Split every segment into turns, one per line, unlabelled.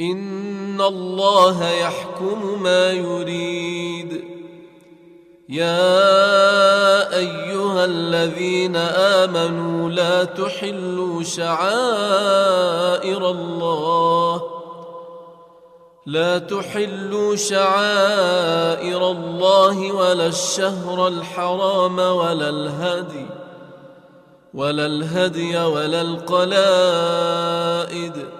ان الله يحكم ما يريد يا ايها الذين امنوا لا تحلوا شعائر الله لا تحلوا شعائر الله ولا الشهر الحرام ولا الهدي ولا الهدي ولا القلائد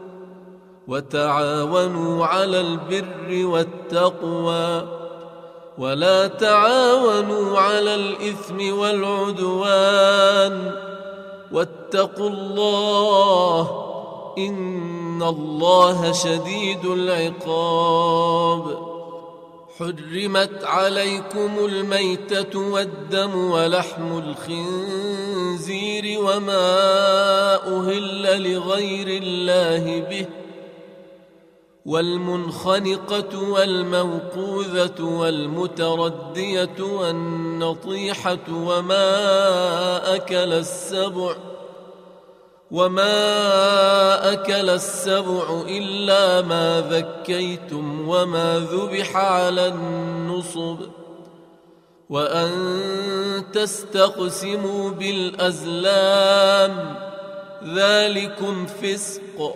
وتعاونوا على البر والتقوى ولا تعاونوا على الاثم والعدوان واتقوا الله ان الله شديد العقاب حرمت عليكم الميتة والدم ولحم الخنزير وما أهل لغير الله به ۖ والمنخنقة والموقوذة والمتردية والنطيحة وما أكل السبع وما أكل السبع إلا ما ذكيتم وما ذبح على النصب وأن تستقسموا بالأزلام ذلكم فسق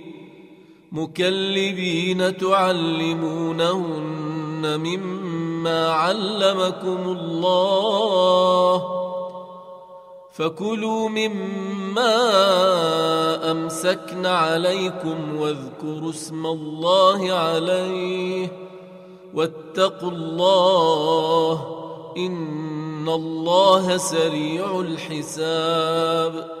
مكلبين تعلمونهن مما علمكم الله فكلوا مما امسكن عليكم واذكروا اسم الله عليه واتقوا الله ان الله سريع الحساب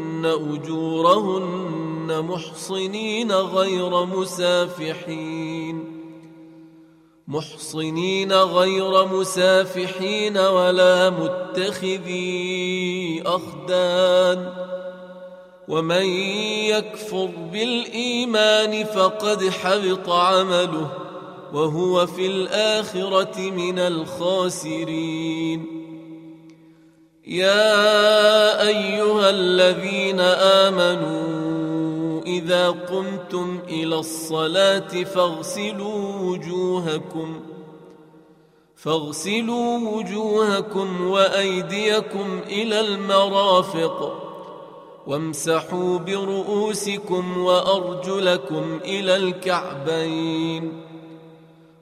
أجورهن محصنين غير مسافحين محصنين غير مسافحين ولا متخذي أخدان ومن يكفر بالإيمان فقد حبط عمله وهو في الآخرة من الخاسرين يا ايها الذين امنوا اذا قمتم الى الصلاه فاغسلوا وجوهكم فاغسلوا وجوهكم وايديكم الى المرافق وامسحوا برؤوسكم وارجلكم الى الكعبين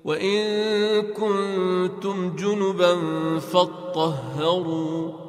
وان كنتم جنبا فاطهروا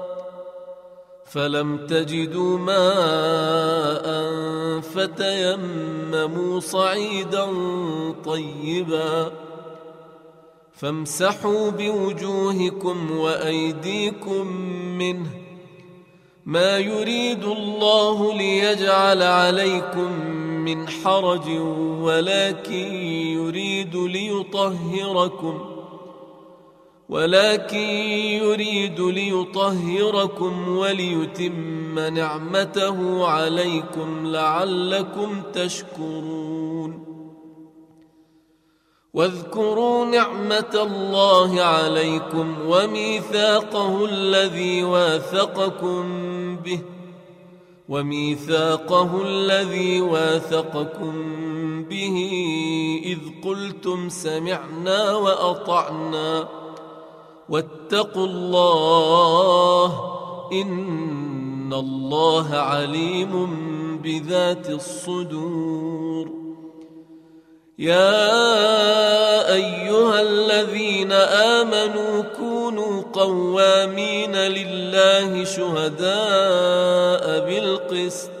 فلم تجدوا ماء فتيمموا صعيدا طيبا فامسحوا بوجوهكم وايديكم منه ما يريد الله ليجعل عليكم من حرج ولكن يريد ليطهركم ولكن يريد ليطهركم وليتم نعمته عليكم لعلكم تشكرون واذكروا نعمه الله عليكم وميثاقه الذي واثقكم به وميثاقه الذي واثقكم به اذ قلتم سمعنا واطعنا واتقوا الله ان الله عليم بذات الصدور يا ايها الذين امنوا كونوا قوامين لله شهداء بالقسط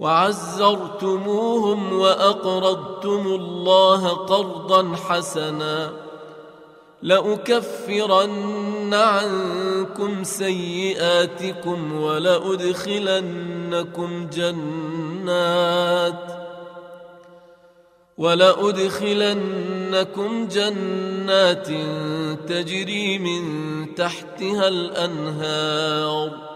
وعزرتموهم واقرضتم الله قرضا حسنا لاكفرن عنكم سيئاتكم ولادخلنكم جنات ولأدخلنكم جنات تجري من تحتها الأنهار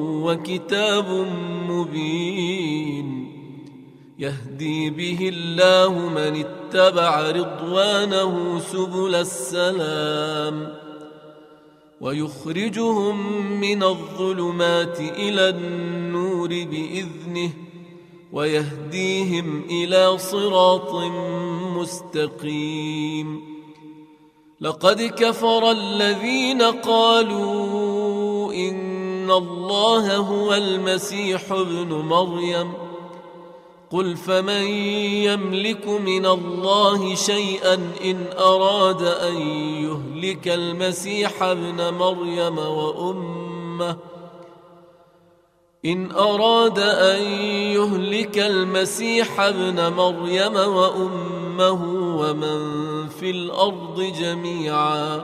وكتاب مبين يهدي به الله من اتبع رضوانه سبل السلام ويخرجهم من الظلمات الى النور باذنه ويهديهم الى صراط مستقيم لقد كفر الذين قالوا ان إن الله هو المسيح ابن مريم قل فمن يملك من الله شيئا إن أراد أن يهلك المسيح ابن مريم وأمه إن أراد أن يهلك المسيح ابن مريم وأمه ومن في الأرض جميعاً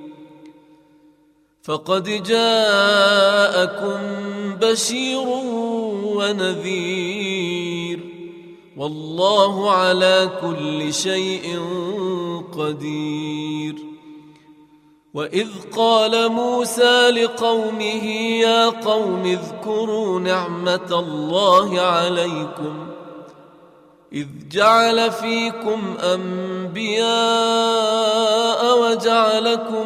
فقد جاءكم بشير ونذير والله على كل شيء قدير واذ قال موسى لقومه يا قوم اذكروا نعمه الله عليكم إذ جعل فيكم أنبياء وجعلكم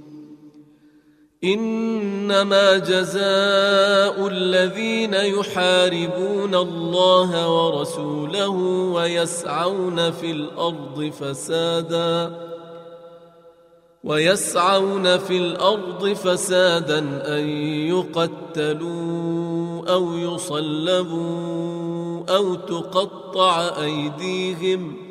انما جزاء الذين يحاربون الله ورسوله ويسعون في الارض فسادا ويسعون في الارض فسادا ان يقتلوا او يصلبوا او تقطع ايديهم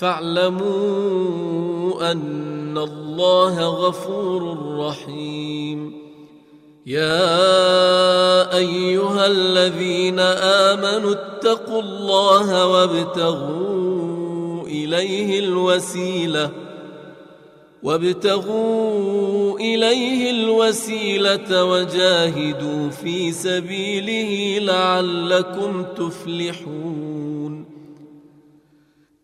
فاعلموا ان الله غفور رحيم يا ايها الذين امنوا اتقوا الله وابتغوا اليه الوسيله وابتغوا اليه الوسيله وجاهدوا في سبيله لعلكم تفلحون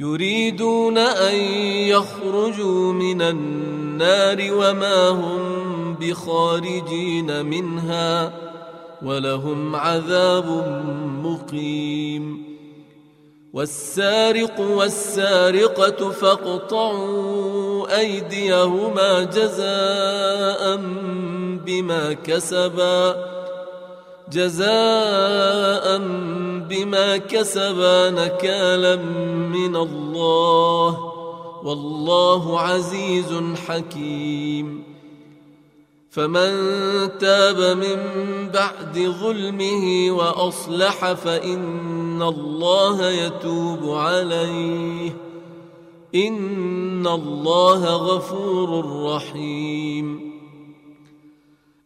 يريدون ان يخرجوا من النار وما هم بخارجين منها ولهم عذاب مقيم والسارق والسارقه فاقطعوا ايديهما جزاء بما كسبا جزاء بما كسبا نكالا من الله والله عزيز حكيم فمن تاب من بعد ظلمه واصلح فان الله يتوب عليه ان الله غفور رحيم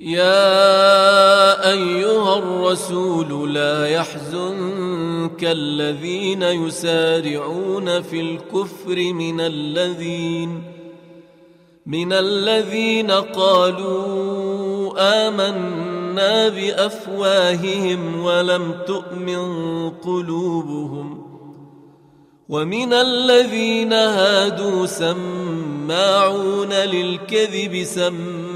يا ايها الرسول لا يحزنك الذين يسارعون في الكفر من الذين من الذين قالوا امنا بافواههم ولم تؤمن قلوبهم ومن الذين هادوا سماعون للكذب سماعون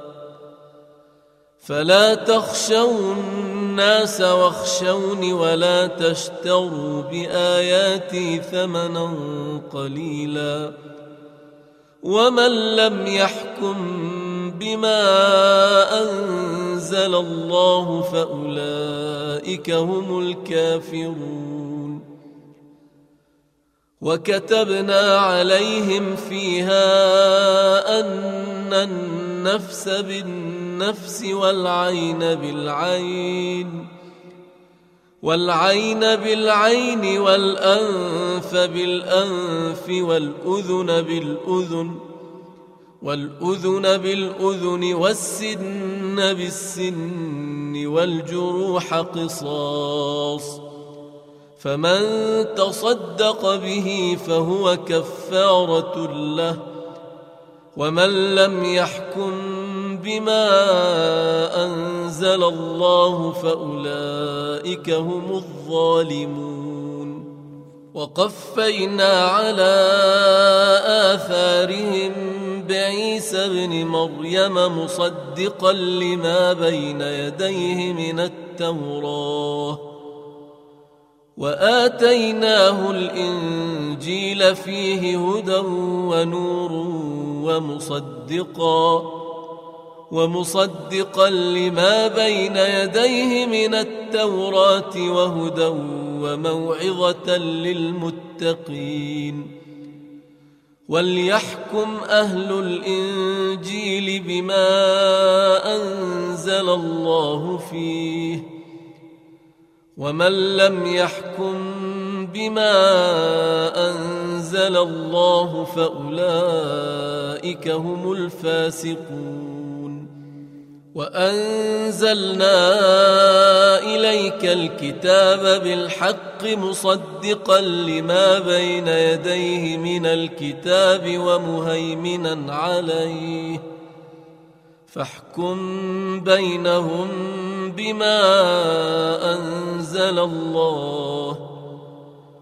فلا تخشوا الناس واخشوني ولا تشتروا باياتي ثمنا قليلا ومن لم يحكم بما انزل الله فاولئك هم الكافرون وكتبنا عليهم فيها ان النفس بالنفس بالنفس والعين بالعين والعين بالعين والأنف بالأنف والأذن بالأذن والأذن بالأذن والسن بالسن والجروح قصاص فمن تصدق به فهو كفارة له ومن لم يحكم بما أنزل الله فأولئك هم الظالمون وقفينا على آثارهم بعيسى ابن مريم مصدقا لما بين يديه من التوراه واتيناه الانجيل فيه هدى ونور ومصدقا ومصدقا لما بين يديه من التوراه وهدى وموعظه للمتقين وليحكم اهل الانجيل بما انزل الله فيه ومن لم يحكم بما انزل الله فاولئك هم الفاسقون وانزلنا اليك الكتاب بالحق مصدقا لما بين يديه من الكتاب ومهيمنا عليه فاحكم بينهم بما انزل الله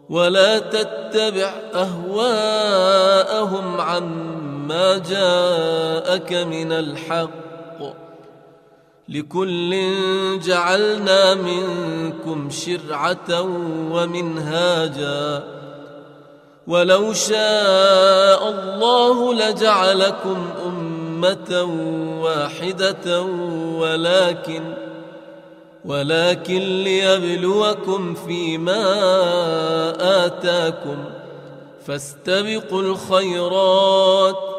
ولا تتبع اهواءهم عما جاءك من الحق لكل جعلنا منكم شرعه ومنهاجا ولو شاء الله لجعلكم امه واحده ولكن ولكن ليبلوكم فيما اتاكم فاستبقوا الخيرات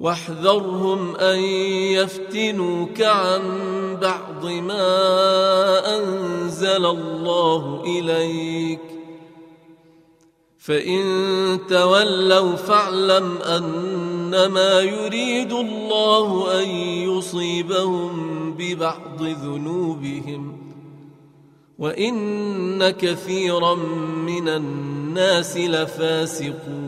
واحذرهم ان يفتنوك عن بعض ما انزل الله اليك فان تولوا فاعلم انما يريد الله ان يصيبهم ببعض ذنوبهم وان كثيرا من الناس لفاسقون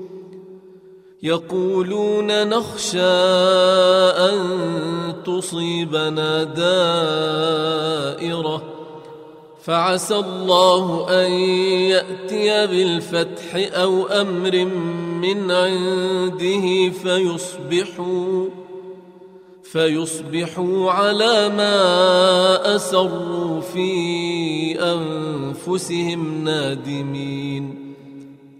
يقولون نخشى ان تصيبنا دائره فعسى الله ان ياتي بالفتح او امر من عنده فيصبحوا فيصبحوا على ما اسروا في انفسهم نادمين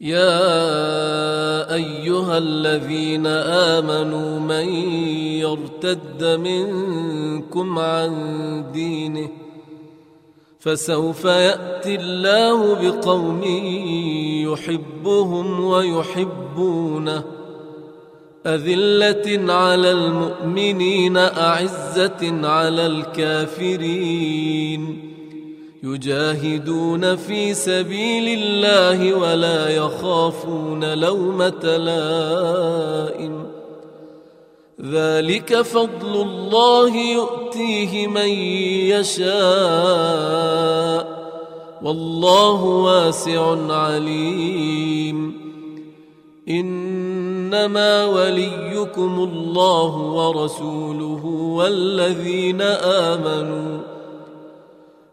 يا ايها الذين امنوا من يرتد منكم عن دينه فسوف ياتي الله بقوم يحبهم ويحبونه اذله على المؤمنين اعزه على الكافرين يجاهدون في سبيل الله ولا يخافون لومة لائم ذلك فضل الله يؤتيه من يشاء والله واسع عليم انما وليكم الله ورسوله والذين امنوا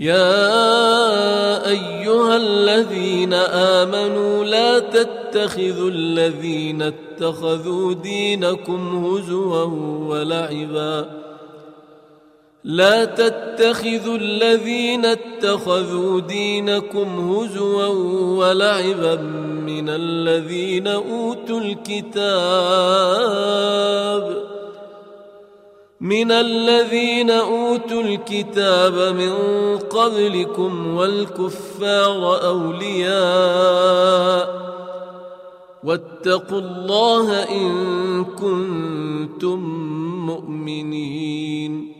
يا ايها الذين امنوا لا تتخذوا الذين اتخذوا دينكم هزوا ولعبا لا تتخذوا الذين اتخذوا دينكم هزوا ولعبا من الذين اوتوا الكتاب من الذين اوتوا الكتاب من قبلكم والكفار اولياء واتقوا الله ان كنتم مؤمنين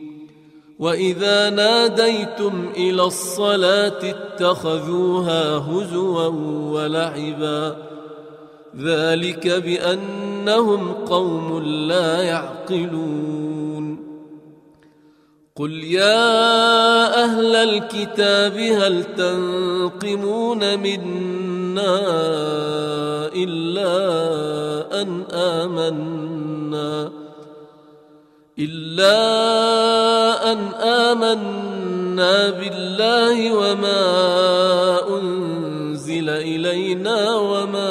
واذا ناديتم الى الصلاه اتخذوها هزوا ولعبا ذلك بانهم قوم لا يعقلون قل يا اهل الكتاب هل تنقمون منا الا ان امنا الا ان امنا بالله وما انزل الينا وما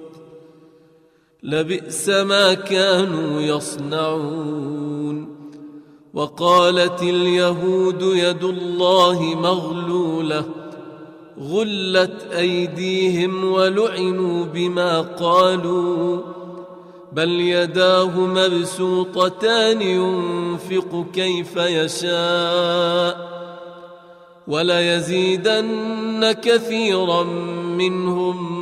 لبئس ما كانوا يصنعون وقالت اليهود يد الله مغلوله غلت ايديهم ولعنوا بما قالوا بل يداه مبسوطتان ينفق كيف يشاء وليزيدن كثيرا منهم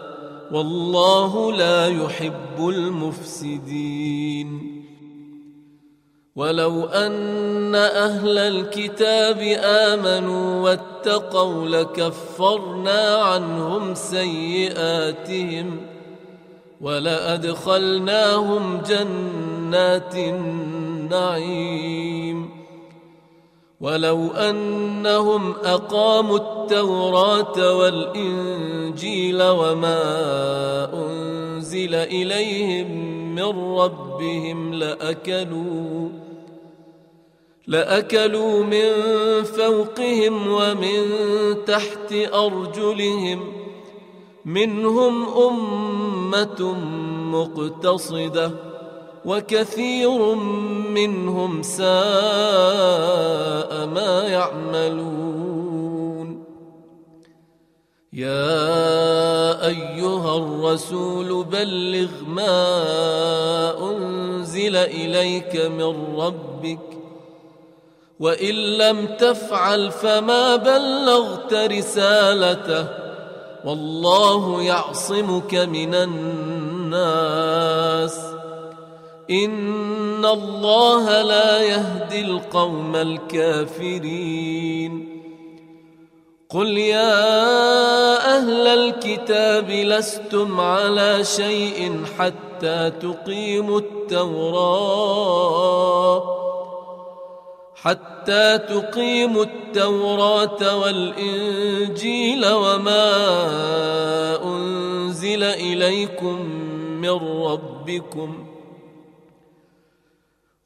والله لا يحب المفسدين ولو ان اهل الكتاب امنوا واتقوا لكفرنا عنهم سيئاتهم ولادخلناهم جنات النعيم ولو انهم اقاموا التوراه والانجيل وما انزل اليهم من ربهم لاكلوا لاكلوا من فوقهم ومن تحت ارجلهم منهم امه مقتصده وكثير منهم ساء ما يعملون يا ايها الرسول بلغ ما انزل اليك من ربك وان لم تفعل فما بلغت رسالته والله يعصمك من الناس ان الله لا يهدي القوم الكافرين قل يا اهل الكتاب لستم على شيء حتى تقيموا التوراه حتى تقيموا التوراة والإنجيل وما أنزل إليكم من ربكم ۖ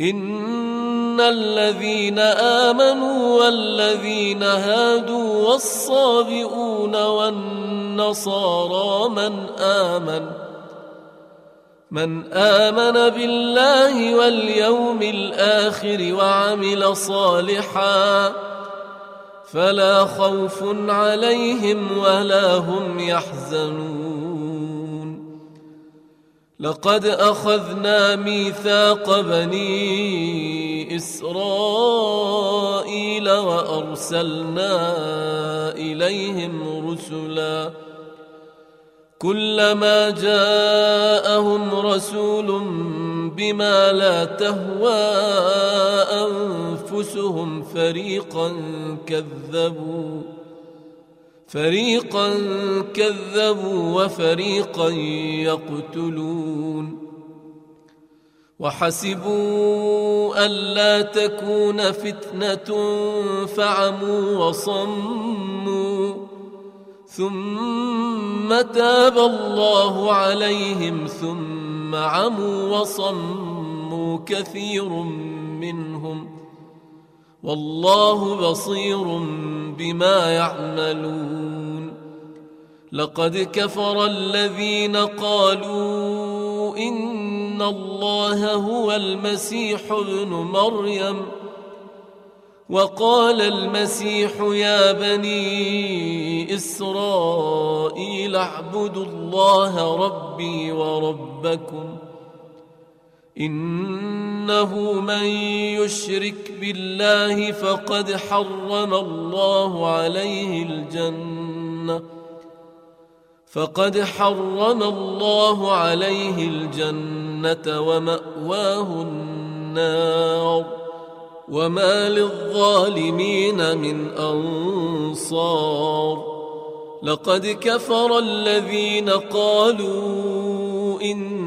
إن الذين آمنوا والذين هادوا والصابئون والنصارى من آمن من آمن بالله واليوم الآخر وعمل صالحا فلا خوف عليهم ولا هم يحزنون لقد اخذنا ميثاق بني اسرائيل وارسلنا اليهم رسلا كلما جاءهم رسول بما لا تهوى انفسهم فريقا كذبوا فريقا كذبوا وفريقا يقتلون وحسبوا الا تكون فتنه فعموا وصموا ثم تاب الله عليهم ثم عموا وصموا كثير منهم والله بصير بما يعملون لقد كفر الذين قالوا ان الله هو المسيح ابن مريم وقال المسيح يا بني اسرائيل اعبدوا الله ربي وربكم انه من يشرك بالله فقد حرم الله عليه الجنه فقد حرم الله عليه الجنه وماواه النار وما للظالمين من انصار لقد كفر الذين قالوا ان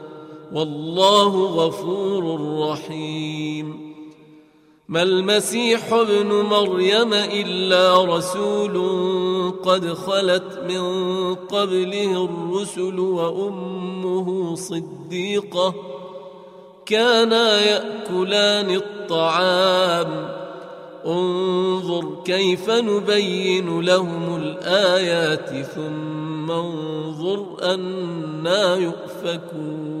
والله غفور رحيم ما المسيح ابن مريم الا رسول قد خلت من قبله الرسل وامه صديقه كانا ياكلان الطعام انظر كيف نبين لهم الايات ثم انظر انا يؤفكون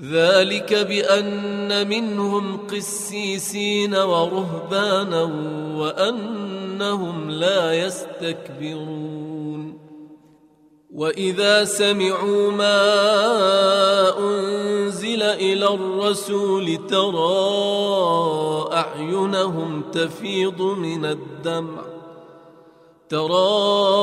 ذلك بان منهم قسيسين ورهبانا وانهم لا يستكبرون واذا سمعوا ما انزل الى الرسول ترى اعينهم تفيض من الدمع ترى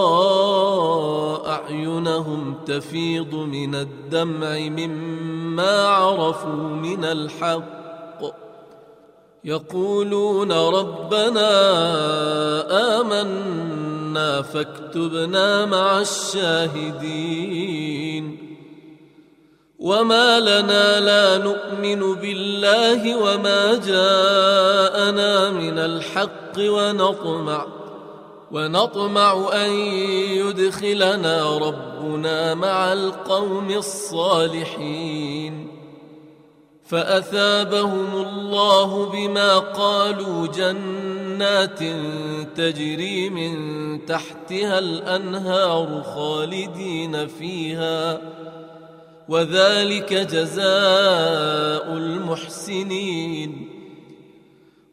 اعينهم تفيض من الدمع مما عرفوا من الحق يقولون ربنا امنا فاكتبنا مع الشاهدين وما لنا لا نؤمن بالله وما جاءنا من الحق ونطمع ونطمع ان يدخلنا ربنا مع القوم الصالحين فاثابهم الله بما قالوا جنات تجري من تحتها الانهار خالدين فيها وذلك جزاء المحسنين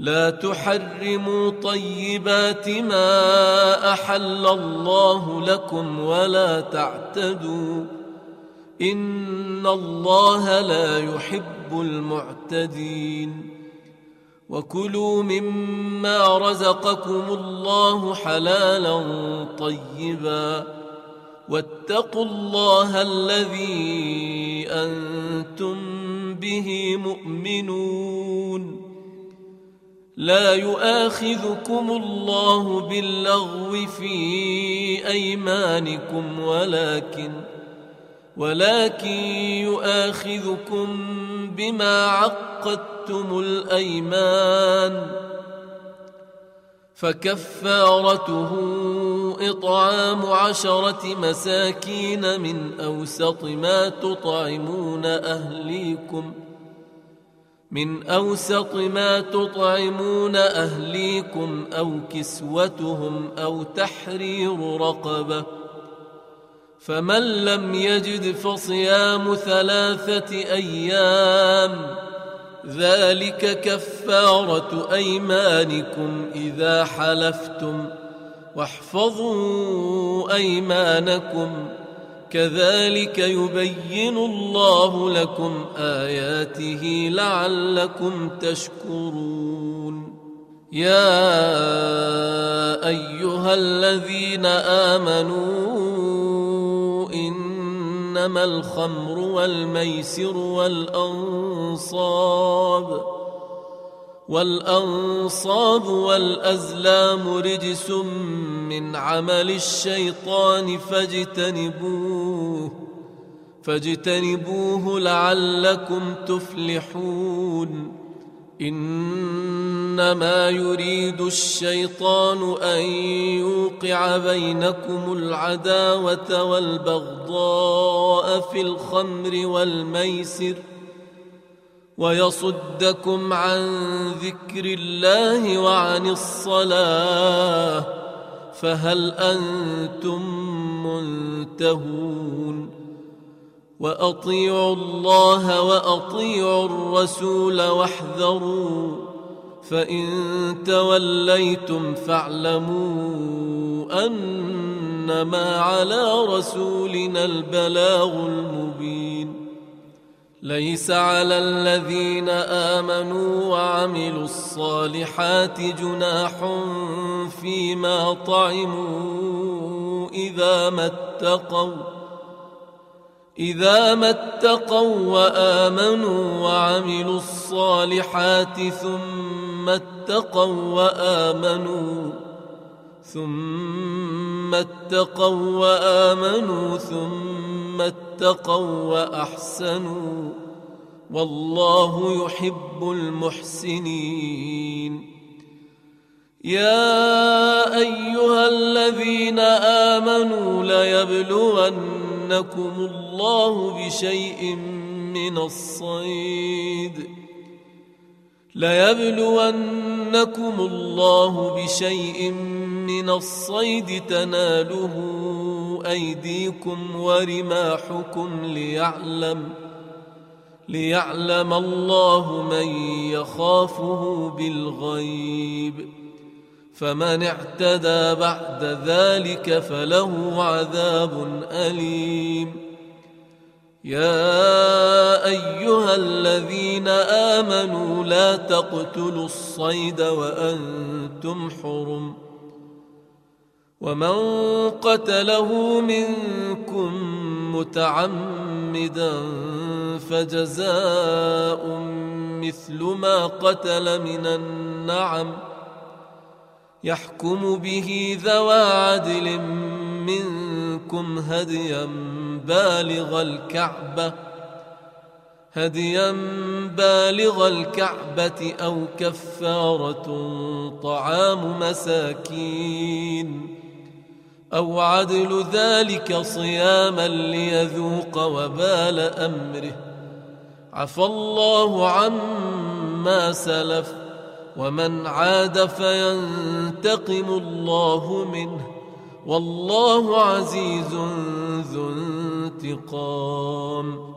لا تحرموا طيبات ما احل الله لكم ولا تعتدوا ان الله لا يحب المعتدين وكلوا مما رزقكم الله حلالا طيبا واتقوا الله الذي انتم به مؤمنون لا يؤاخذكم الله باللغو في ايمانكم ولكن ولكن يؤاخذكم بما عقدتم الايمان فكفارته اطعام عشره مساكين من اوسط ما تطعمون اهليكم ۖ من اوسط ما تطعمون اهليكم او كسوتهم او تحرير رقبه فمن لم يجد فصيام ثلاثه ايام ذلك كفاره ايمانكم اذا حلفتم واحفظوا ايمانكم كذلك يبين الله لكم اياته لعلكم تشكرون يا ايها الذين امنوا انما الخمر والميسر والانصاب والأنصاب والأزلام رجس من عمل الشيطان فاجتنبوه فاجتنبوه لعلكم تفلحون إنما يريد الشيطان أن يوقع بينكم العداوة والبغضاء في الخمر والميسر ۖ ويصدكم عن ذكر الله وعن الصلاه فهل انتم منتهون واطيعوا الله واطيعوا الرسول واحذروا فان توليتم فاعلموا انما على رسولنا البلاغ المبين ليس على الذين امنوا وعملوا الصالحات جناح فيما طعموا اذا ما اتقوا اذا ما اتقوا وامنوا وعملوا الصالحات ثم اتقوا وامنوا ثم اتقوا وامنوا ثم اتقوا واحسنوا والله يحب المحسنين يا ايها الذين امنوا ليبلونكم الله بشيء من الصيد ليبلونكم الله بشيء من من الصيد تناله أيديكم ورماحكم ليعلم ليعلم الله من يخافه بالغيب فمن اعتدى بعد ذلك فله عذاب أليم يا أيها الذين آمنوا لا تقتلوا الصيد وأنتم حرم ومن قتله منكم متعمدا فجزاء مثل ما قتل من النعم يحكم به ذوى عدل منكم هديا بالغ الكعبه هديا بالغ الكعبه او كفاره طعام مساكين أو عدل ذلك صياما ليذوق وبال أمره عفى الله عما سلف ومن عاد فينتقم الله منه والله عزيز ذو انتقام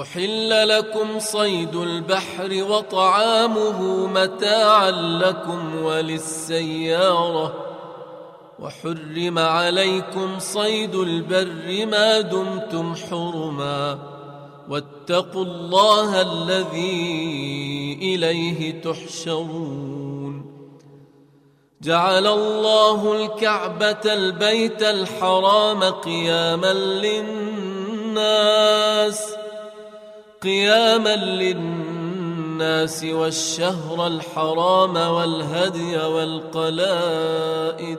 أحل لكم صيد البحر وطعامه متاعا لكم وللسيارة وحرم عليكم صيد البر ما دمتم حرما واتقوا الله الذي اليه تحشرون جعل الله الكعبه البيت الحرام قياما للناس قياما للناس والشهر الحرام والهدي والقلائد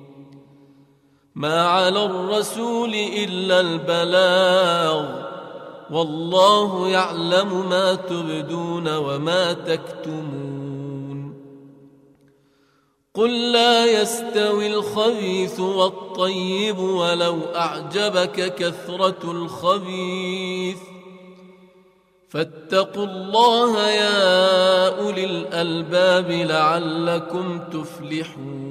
ما على الرسول الا البلاغ والله يعلم ما تبدون وما تكتمون قل لا يستوي الخبيث والطيب ولو اعجبك كثره الخبيث فاتقوا الله يا اولي الالباب لعلكم تفلحون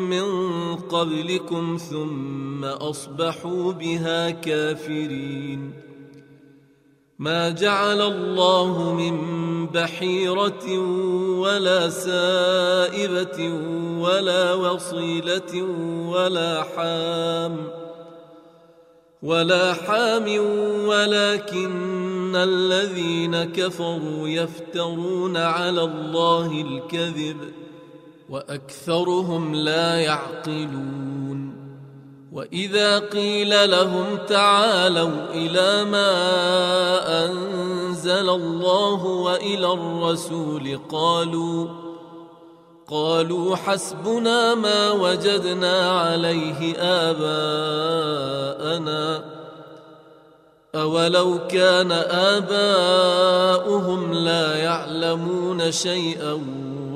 من قبلكم ثم اصبحوا بها كافرين ما جعل الله من بحيره ولا سائبه ولا وصيله ولا حام ولا حام ولكن الذين كفروا يفترون على الله الكذب واكثرهم لا يعقلون واذا قيل لهم تعالوا الى ما انزل الله والى الرسول قالوا قالوا حسبنا ما وجدنا عليه اباءنا اولو كان اباؤهم لا يعلمون شيئا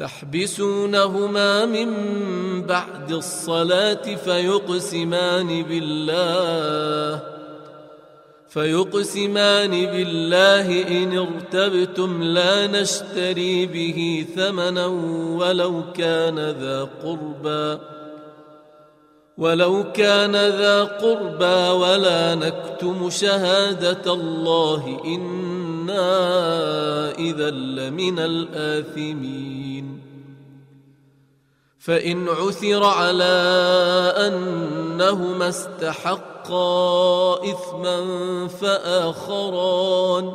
تحبسونهما من بعد الصلاة فيقسمان بالله فيقسمان بالله إن ارتبتم لا نشتري به ثمنا ولو كان ذا قربى ولو كان ذا قربى ولا نكتم شهادة الله إن إذا لمن الآثمين فإن عثر على أنهما استحقا إثما فآخران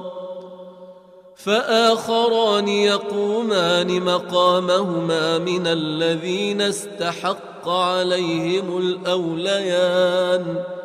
فآخران يقومان مقامهما من الذين استحق عليهم الأوليان ۖ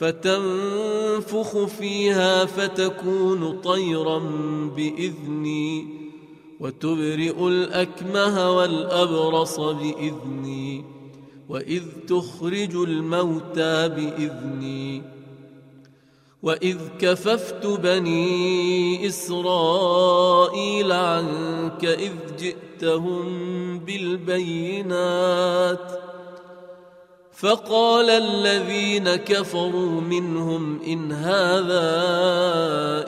فتنفخ فيها فتكون طيرا باذني وتبرئ الاكمه والابرص باذني واذ تخرج الموتى باذني واذ كففت بني اسرائيل عنك اذ جئتهم بالبينات فقال الذين كفروا منهم ان هذا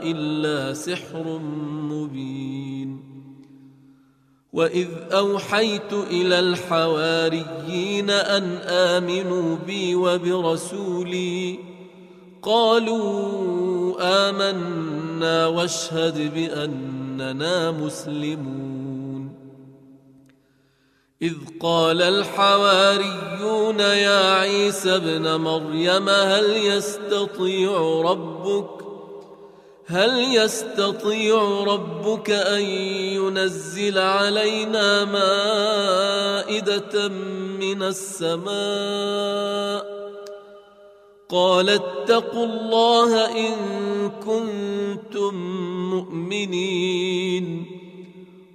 الا سحر مبين واذ اوحيت الى الحواريين ان امنوا بي وبرسولي قالوا امنا واشهد باننا مسلمون إذ قال الحواريون يا عيسى ابن مريم هل يستطيع ربك هل يستطيع ربك أن ينزل علينا مائدة من السماء قال اتقوا الله إن كنتم مؤمنين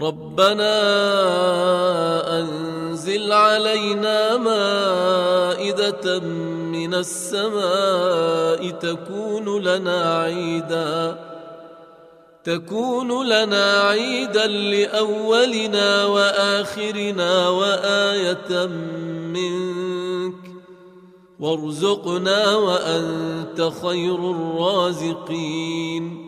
ربنا انزل علينا مائده من السماء تكون لنا عيدا تكون لنا عيدا لاولنا واخرنا وايه منك وارزقنا وانت خير الرازقين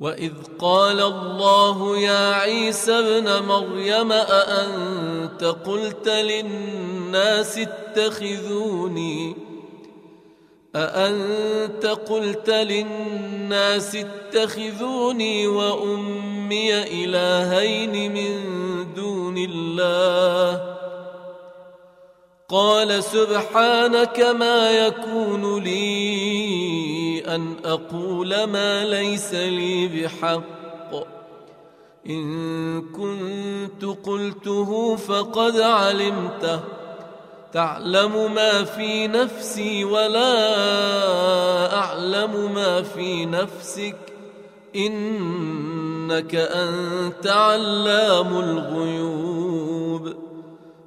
واذ قال الله يا عيسى ابن مريم اانت قلت للناس اتخذوني اانت قلت للناس اتخذوني وامي الهين من دون الله قال سبحانك ما يكون لي أن أقول ما ليس لي بحق إن كنت قلته فقد علمته تعلم ما في نفسي ولا أعلم ما في نفسك إنك أنت علام الغيوب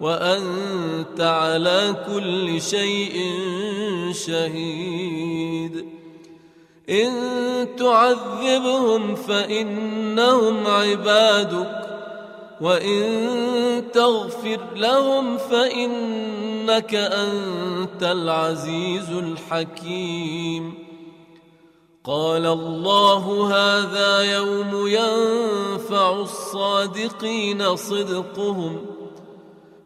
وانت على كل شيء شهيد ان تعذبهم فانهم عبادك وان تغفر لهم فانك انت العزيز الحكيم قال الله هذا يوم ينفع الصادقين صدقهم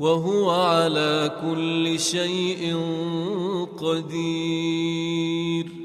وهو على كل شيء قدير